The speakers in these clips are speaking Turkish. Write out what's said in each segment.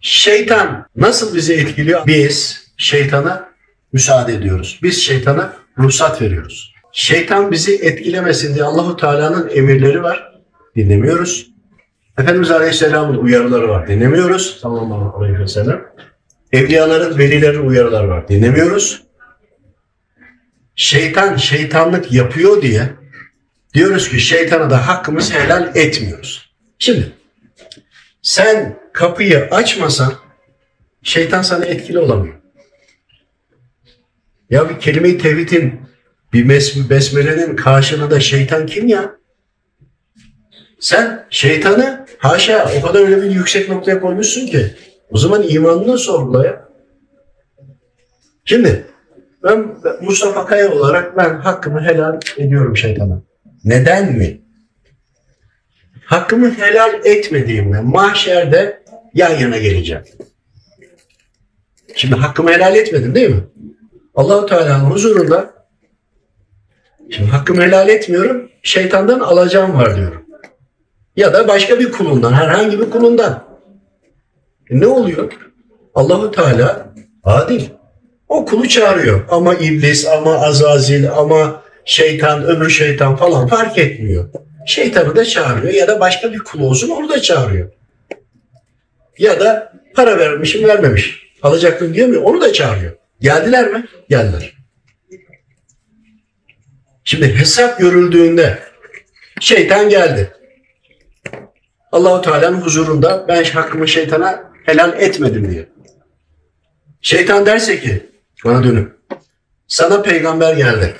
Şeytan nasıl bizi etkiliyor? Biz şeytana müsaade ediyoruz. Biz şeytana ruhsat veriyoruz. Şeytan bizi etkilemesin diye Allahu Teala'nın emirleri var. Dinlemiyoruz. Efendimiz Aleyhisselam'ın uyarıları var. Dinlemiyoruz. Sallallahu aleyhi ve. Evliyaların, velilerin uyarıları var. Dinlemiyoruz. Şeytan şeytanlık yapıyor diye diyoruz ki şeytana da hakkımızı helal etmiyoruz. Şimdi sen kapıyı açmasan şeytan sana etkili olamıyor. Ya bir kelime-i tevhidin bir besmelenin karşına da şeytan kim ya? Sen şeytanı haşa o kadar öyle bir yüksek noktaya koymuşsun ki o zaman imanını sorgula ya. Şimdi ben Mustafa Kaya olarak ben hakkımı helal ediyorum şeytana. Neden mi? Hakkımı helal etmediğimde mahşerde yan yana geleceğim. Şimdi hakkımı helal etmedim değil mi? Allahu Teala'nın huzurunda şimdi hakkımı helal etmiyorum. Şeytandan alacağım var diyorum. Ya da başka bir kulundan, herhangi bir kulundan. E ne oluyor? Allahu Teala adil. O kulu çağırıyor. Ama iblis, ama azazil, ama şeytan, öbür şeytan falan fark etmiyor. Şeytanı da çağırıyor ya da başka bir kul olsun onu da çağırıyor. Ya da para vermişim vermemiş. Alacaktım mu? Onu da çağırıyor. Geldiler mi? Geldiler. Şimdi hesap görüldüğünde şeytan geldi. Allahu Teala'nın huzurunda ben hakkımı şeytana helal etmedim diye. Şeytan derse ki bana dönüp sana peygamber geldi.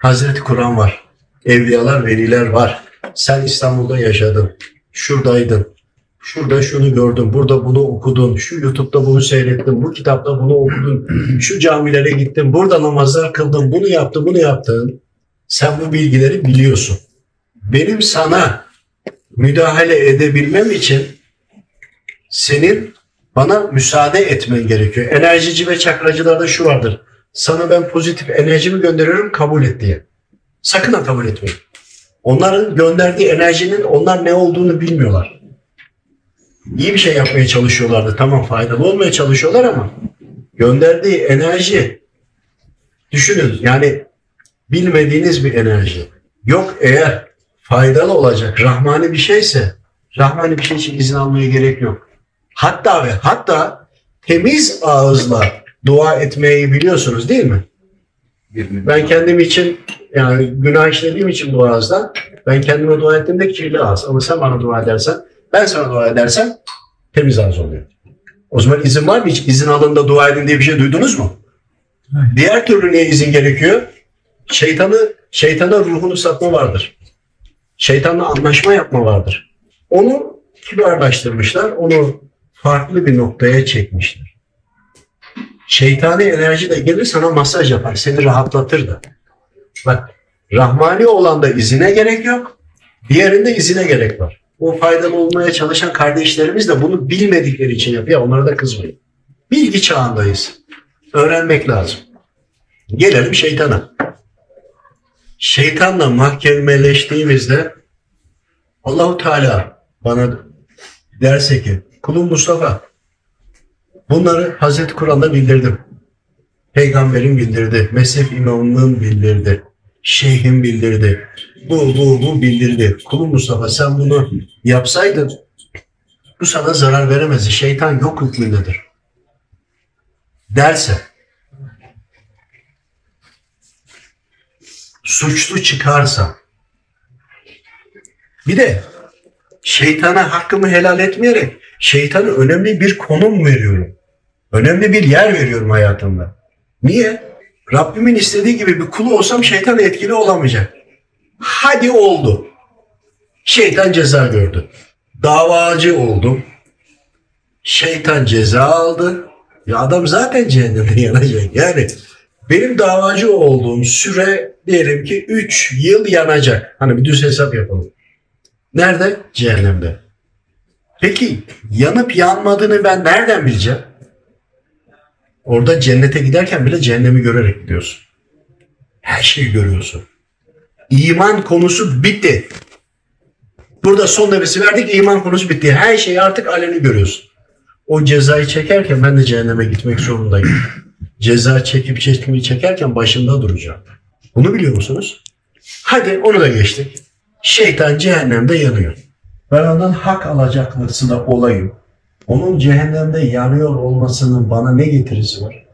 Hazreti Kur'an var. Evliyalar, veliler var. Sen İstanbul'da yaşadın. Şuradaydın. Şurada şunu gördün. Burada bunu okudun. Şu YouTube'da bunu seyrettin. Bu kitapta bunu okudun. Şu camilere gittin. Burada namazlar kıldın. Bunu yaptın, bunu yaptın. Sen bu bilgileri biliyorsun. Benim sana müdahale edebilmem için senin bana müsaade etmen gerekiyor. Enerjici ve çakracılarda şu vardır. Sana ben pozitif enerjimi gönderiyorum kabul et diye. Sakın ha kabul etmeyin. Onların gönderdiği enerjinin onlar ne olduğunu bilmiyorlar. İyi bir şey yapmaya çalışıyorlardı. Tamam faydalı olmaya çalışıyorlar ama gönderdiği enerji düşünün yani bilmediğiniz bir enerji. Yok eğer faydalı olacak rahmani bir şeyse rahmani bir şey için izin almaya gerek yok. Hatta ve hatta temiz ağızla dua etmeyi biliyorsunuz değil mi? Ben kendim için yani günah işlediğim için bu ağızdan ben kendime dua ettiğimde kirli ağız. Ama sen bana dua edersen ben sana dua edersem temiz ağız oluyor. O zaman izin var mı hiç? İzin alın da dua edin diye bir şey duydunuz mu? Diğer türlü niye izin gerekiyor? Şeytanı, şeytana ruhunu satma vardır. Şeytanla anlaşma yapma vardır. Onu kibarlaştırmışlar. Onu farklı bir noktaya çekmişler. Şeytani enerji de gelir sana masaj yapar. Seni rahatlatır da. Bak Rahmani olan da izine gerek yok. Diğerinde izine gerek var. O faydalı olmaya çalışan kardeşlerimiz de bunu bilmedikleri için yapıyor. Onlara da kızmayın. Bilgi çağındayız. Öğrenmek lazım. Gelelim şeytana. Şeytanla mahkemeleştiğimizde Allahu Teala bana derse ki kulum Mustafa bunları Hazreti Kur'an'da bildirdim. Peygamberim bildirdi. Mezhep imamının bildirdi. Şeyhim bildirdi. Bu, bu, bu bildirdi. Kulum Mustafa sen bunu yapsaydın bu sana zarar veremezdi. Şeytan yok hükmündedir. Derse suçlu çıkarsa bir de şeytana hakkımı helal etmeyerek şeytana önemli bir konum veriyorum. Önemli bir yer veriyorum hayatımda. Niye? Rabbimin istediği gibi bir kulu olsam şeytan etkili olamayacak. Hadi oldu. Şeytan ceza gördü. Davacı oldum. Şeytan ceza aldı. Ya adam zaten cehennemde yanacak. Yani benim davacı olduğum süre diyelim ki 3 yıl yanacak. Hani bir düz hesap yapalım. Nerede? Cehennemde. Peki yanıp yanmadığını ben nereden bileceğim? Orada cennete giderken bile cehennemi görerek gidiyorsun. Her şeyi görüyorsun. İman konusu bitti. Burada son nefesi verdik iman konusu bitti. Her şeyi artık aleni görüyorsun. O cezayı çekerken ben de cehenneme gitmek zorundayım. Ceza çekip çekmeyi çekerken başında duracağım. Bunu biliyor musunuz? Hadi onu da geçtik. Şeytan cehennemde yanıyor. Ben ondan hak alacaklısı da olayım. Onun cehennemde yanıyor olmasının bana ne getirisi var?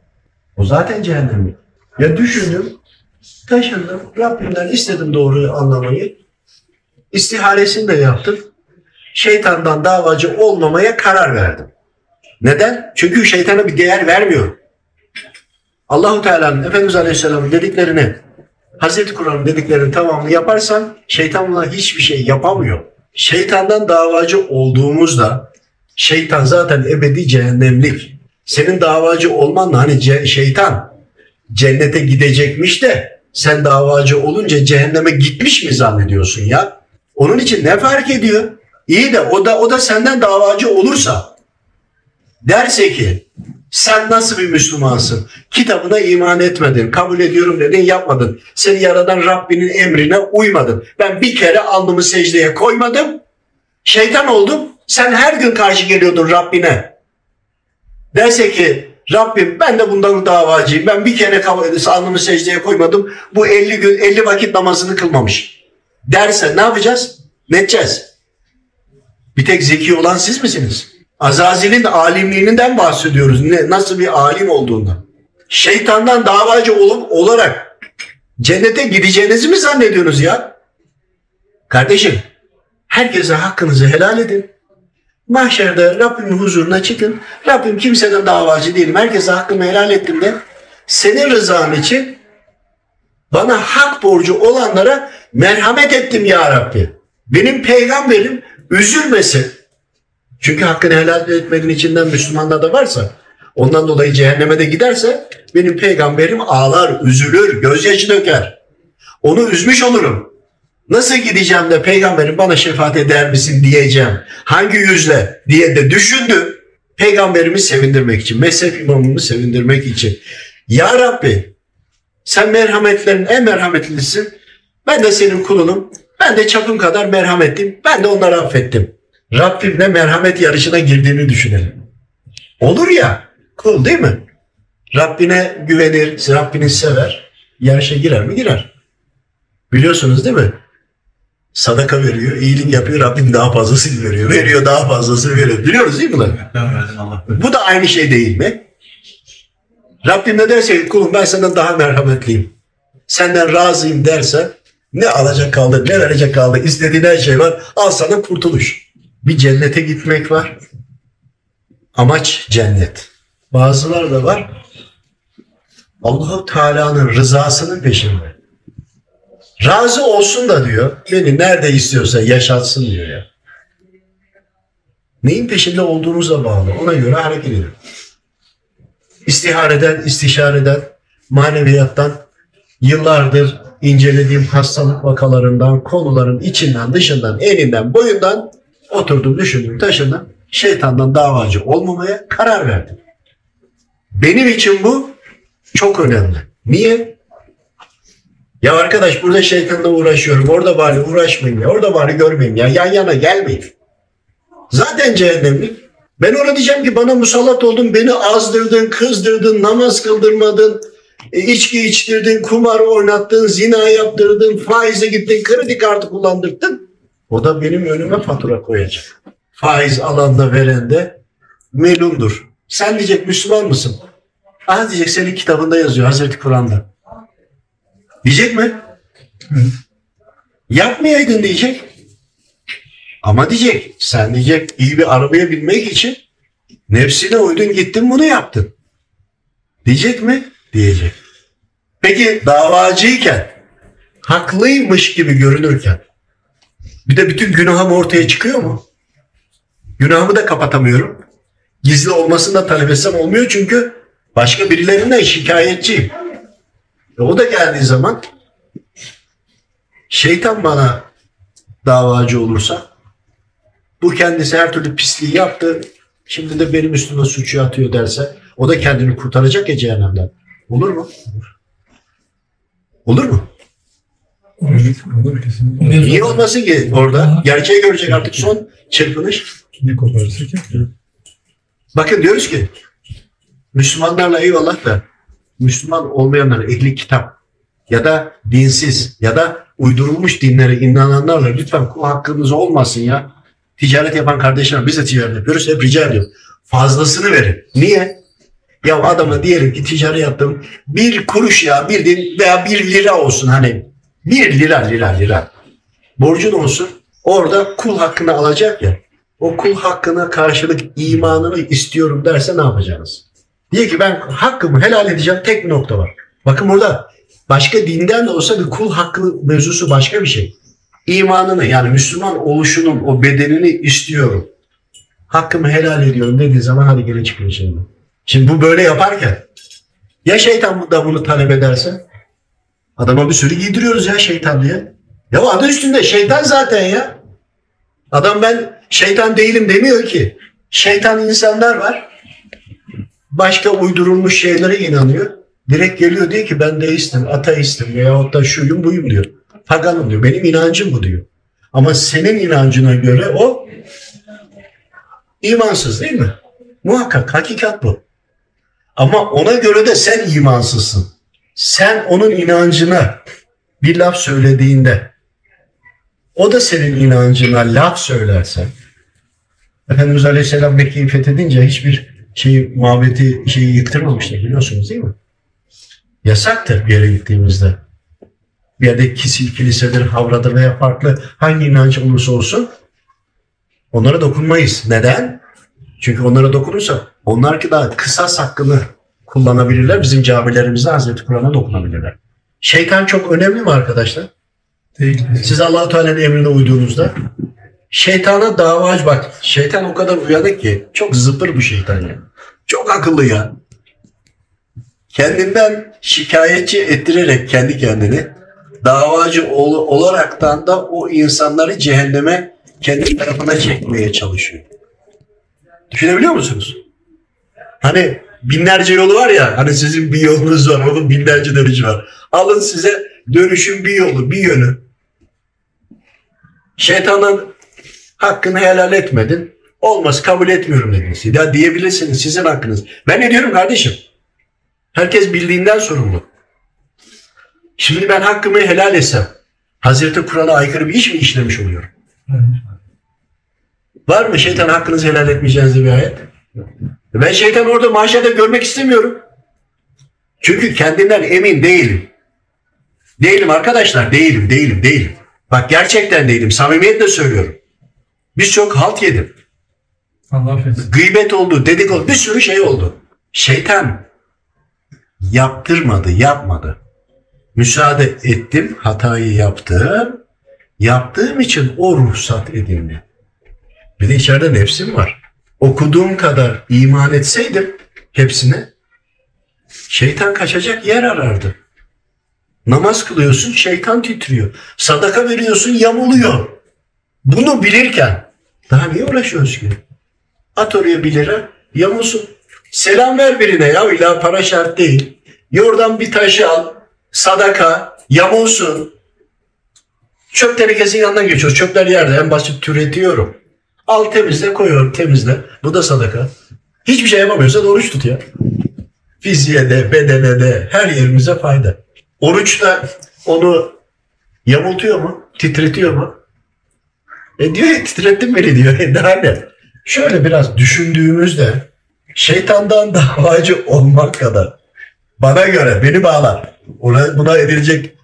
O zaten cehennemlik. Ya düşündüm, taşındım, Rabbimden istedim doğru anlamayı. İstihalesini de yaptım. Şeytandan davacı olmamaya karar verdim. Neden? Çünkü şeytana bir değer vermiyor. Allahu Teala'nın Efendimiz Aleyhisselam'ın dediklerini Hazreti Kur'an'ın dediklerinin tamamını yaparsan şeytan buna hiçbir şey yapamıyor. Şeytandan davacı olduğumuzda şeytan zaten ebedi cehennemlik. Senin davacı olmanla hani ce- şeytan cennete gidecekmiş de sen davacı olunca cehenneme gitmiş mi zannediyorsun ya? Onun için ne fark ediyor? İyi de o da o da senden davacı olursa derse ki sen nasıl bir Müslümansın? Kitabına iman etmedin, kabul ediyorum dedin, yapmadın. Seni yaradan Rabbinin emrine uymadın. Ben bir kere alnımı secdeye koymadım. Şeytan oldum. Sen her gün karşı geliyordun Rabbine. Derse ki Rabbim ben de bundan davacıyım. Ben bir kere alnımı secdeye koymadım. Bu 50 gün 50 vakit namazını kılmamış. Derse ne yapacağız? Ne edeceğiz? Bir tek zeki olan siz misiniz? Azazil'in alimliğinden bahsediyoruz. Ne, nasıl bir alim olduğundan. Şeytandan davacı olup olarak cennete gideceğinizi mi zannediyorsunuz ya? Kardeşim, herkese hakkınızı helal edin. Mahşerde Rabbimin huzuruna çıkın. Rabbim kimseden davacı değilim. Herkese hakkımı helal ettim de. Senin rızan için bana hak borcu olanlara merhamet ettim ya Rabbi. Benim peygamberim üzülmesin. Çünkü hakkını helal etmenin içinden Müslümanlar da varsa ondan dolayı cehenneme de giderse benim peygamberim ağlar, üzülür, gözyaşı döker. Onu üzmüş olurum. Nasıl gideceğim de peygamberim bana şefaat eder misin diyeceğim. Hangi yüzle diye de düşündüm. Peygamberimi sevindirmek için, mezhep imamımı sevindirmek için. Ya Rabbi sen merhametlerin en merhametlisin. Ben de senin kulunum. Ben de çapım kadar merhametliyim. Ben de onları affettim. Rabbimle merhamet yarışına girdiğini düşünelim. Olur ya, kul değil mi? Rabbine güvenir, Rabbini sever. Yarışa girer mi? Girer. Biliyorsunuz değil mi? Sadaka veriyor, iyilik yapıyor, Rabbim daha fazlasını veriyor. Veriyor, daha fazlasını veriyor. Biliyoruz değil mi Allah. Bu da aynı şey değil mi? Rabbim ne derse ki, kulum ben senden daha merhametliyim. Senden razıyım derse ne alacak kaldı ne verecek kaldı istediğin her şey var. Al sana kurtuluş. Bir cennete gitmek var. Amaç cennet. Bazılar da var. Allahu Teala'nın rızasının peşinde. Razı olsun da diyor. Beni nerede istiyorsa yaşatsın diyor ya. Neyin peşinde olduğunuza bağlı. Ona göre hareket edin. İstihareden, istişareden, maneviyattan, yıllardır incelediğim hastalık vakalarından, konuların içinden, dışından, elinden, boyundan oturdum, düşündüm, taşındım. Şeytandan davacı olmamaya karar verdim. Benim için bu çok önemli. Niye? Ya arkadaş burada şeytanla uğraşıyorum. Orada bari uğraşmayayım ya. Orada bari görmeyeyim ya. Yan yana gelmeyin. Zaten cehennemlik. Ben ona diyeceğim ki bana musallat oldun, beni azdırdın, kızdırdın, namaz kıldırmadın, e, içki içtirdin, kumar oynattın, zina yaptırdın, faize gittin, kredi kartı kullandırdın. O da benim önüme fatura koyacak. Faiz alanda verende melundur. Sen diyecek Müslüman mısın? Ah diyecek senin kitabında yazıyor Hazreti Kur'an'da. Diyecek mi? Yapmayaydın diyecek. Ama diyecek sen diyecek iyi bir arabaya binmek için nefsine uydun gittin bunu yaptın. Diyecek mi? Diyecek. Peki davacıyken haklıymış gibi görünürken bir de bütün günahım ortaya çıkıyor mu? Günahımı da kapatamıyorum. Gizli olmasını da talep etsem olmuyor çünkü başka birilerinden şikayetçiyim. E o da geldiği zaman şeytan bana davacı olursa bu kendisi her türlü pisliği yaptı. Şimdi de benim üstüme suçu atıyor derse o da kendini kurtaracak ya cehennemden. Olur mu? Olur mu? Olur, olur kesinlikle. Niye olmasın ki orada? Gerçeği görecek artık son çırpınış. Ne koparırsak. Bakın diyoruz ki Müslümanlarla eyvallah da Müslüman olmayanlar ehli kitap ya da dinsiz ya da uydurulmuş dinlere inananlarla lütfen kul hakkınız olmasın ya. Ticaret yapan kardeşler biz de ticaret yapıyoruz. Hep rica ediyorum. Fazlasını verin. Niye? Ya adama diyelim ki ticaret yaptım. Bir kuruş ya bir din veya bir lira olsun hani. Bir lira lira lira. Borcun olsun. Orada kul hakkını alacak ya. O kul hakkına karşılık imanını istiyorum derse ne yapacaksınız? Diye ki ben hakkımı helal edeceğim tek bir nokta var. Bakın burada başka dinden de olsa bir kul hakkı mevzusu başka bir şey. İmanını yani Müslüman oluşunun o bedenini istiyorum. Hakkımı helal ediyorum dediği zaman hadi gelin çıkın şimdi. Şimdi bu böyle yaparken ya şeytan da bunu talep ederse adama bir sürü giydiriyoruz ya şeytan diye. Ya adı üstünde şeytan zaten ya. Adam ben şeytan değilim demiyor ki. Şeytan insanlar var. Başka uydurulmuş şeylere inanıyor. Direkt geliyor diyor ki ben deistim, ateistim veyahut da şuyum buyum diyor. Paganım diyor. Benim inancım bu diyor. Ama senin inancına göre o imansız değil mi? Muhakkak hakikat bu. Ama ona göre de sen imansızsın. Sen onun inancına bir laf söylediğinde o da senin inancına laf söylerse Efendimiz Aleyhisselam Mekke'yi fethedince hiçbir şeyi, mabeti şeyi yıktırmamıştır biliyorsunuz değil mi? Yasaktır bir yere gittiğimizde. Bir yerde kisil, kilisedir, havradır veya farklı hangi inanç olursa olsun onlara dokunmayız. Neden? Çünkü onlara dokunursa onlar ki daha kısas hakkını kullanabilirler. Bizim camilerimizde Hazreti Kur'an'a dokunabilirler. Şeytan çok önemli mi arkadaşlar? Değil. Siz Allah-u Teala'nın emrine uyduğunuzda şeytana davacı bak. Şeytan o kadar uyanık ki çok zıpır bu şeytan ya. Çok akıllı ya. Kendinden şikayetçi ettirerek kendi kendini davacı ol- olaraktan da o insanları cehenneme kendi tarafına çekmeye çalışıyor. Düşünebiliyor musunuz? Hani binlerce yolu var ya hani sizin bir yolunuz var onun binlerce dönüşü var. Alın size dönüşün bir yolu bir yönü. Şeytanın hakkını helal etmedin. Olmaz kabul etmiyorum dediniz. Ya diyebilirsiniz sizin hakkınız. Ben ne diyorum kardeşim? Herkes bildiğinden sorumlu. Şimdi ben hakkımı helal etsem Hazreti Kur'an'a aykırı bir iş mi işlemiş oluyorum? Var mı şeytan hakkınızı helal etmeyeceğiniz bir ayet? Ben şeytan orada mahşerde görmek istemiyorum. Çünkü kendinden emin değilim. Değilim arkadaşlar, değilim, değilim, değilim. Bak gerçekten değilim, samimiyetle söylüyorum. Birçok halt yedim. Allah affetsin. Gıybet oldu, dedikodu, bir sürü şey oldu. Şeytan yaptırmadı, yapmadı. Müsaade ettim, hatayı yaptım. Yaptığım için o ruhsat edildi. Bir de içeride nefsim var. Okuduğum kadar iman etseydim hepsine şeytan kaçacak yer arardı. Namaz kılıyorsun şeytan titriyor. Sadaka veriyorsun yamuluyor. Bunu bilirken daha niye uğraşıyoruz ki? At oraya bir lira yamulsun. Selam ver birine ya illa para şart değil. Yordan bir taşı al. Sadaka yamulsun. Çöp tenekesinin yanından geçiyoruz. Çöpler yerde en basit türetiyorum. Al temizle koyuyorum temizle. Bu da sadaka. Hiçbir şey yapamıyorsan oruç tut ya. Fiziğe de bedene de her yerimize fayda. Oruç onu yamultuyor mu? Titretiyor mu? E diyor ya titrettin beni diyor. E daha ne? Şöyle biraz düşündüğümüzde şeytandan davacı olmak kadar bana göre beni bağlar. Ona, buna edilecek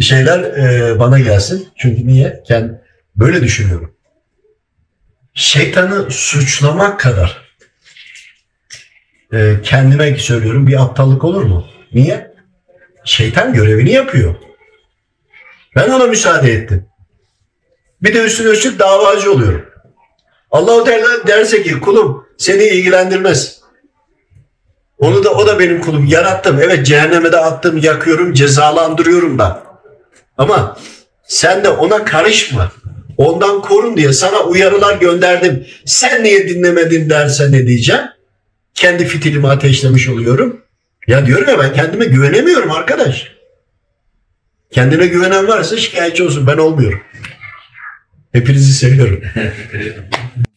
şeyler e, bana gelsin. Çünkü niye? Kend, böyle düşünüyorum. Şeytanı suçlamak kadar e, kendime söylüyorum bir aptallık olur mu? Niye? Şeytan görevini yapıyor. Ben ona müsaade ettim. Bir de üstüne üstlük davacı oluyorum. Allahu Teala derse ki kulum seni ilgilendirmez. Onu da o da benim kulum. Yarattım. Evet cehenneme de attım, yakıyorum, cezalandırıyorum da. Ama sen de ona karışma. Ondan korun diye sana uyarılar gönderdim. Sen niye dinlemedin derse ne diyeceğim? Kendi fitilimi ateşlemiş oluyorum. Ya diyorum ya ben kendime güvenemiyorum arkadaş. Kendine güvenen varsa şikayetçi olsun. Ben olmuyorum. Hepinizi seviyorum.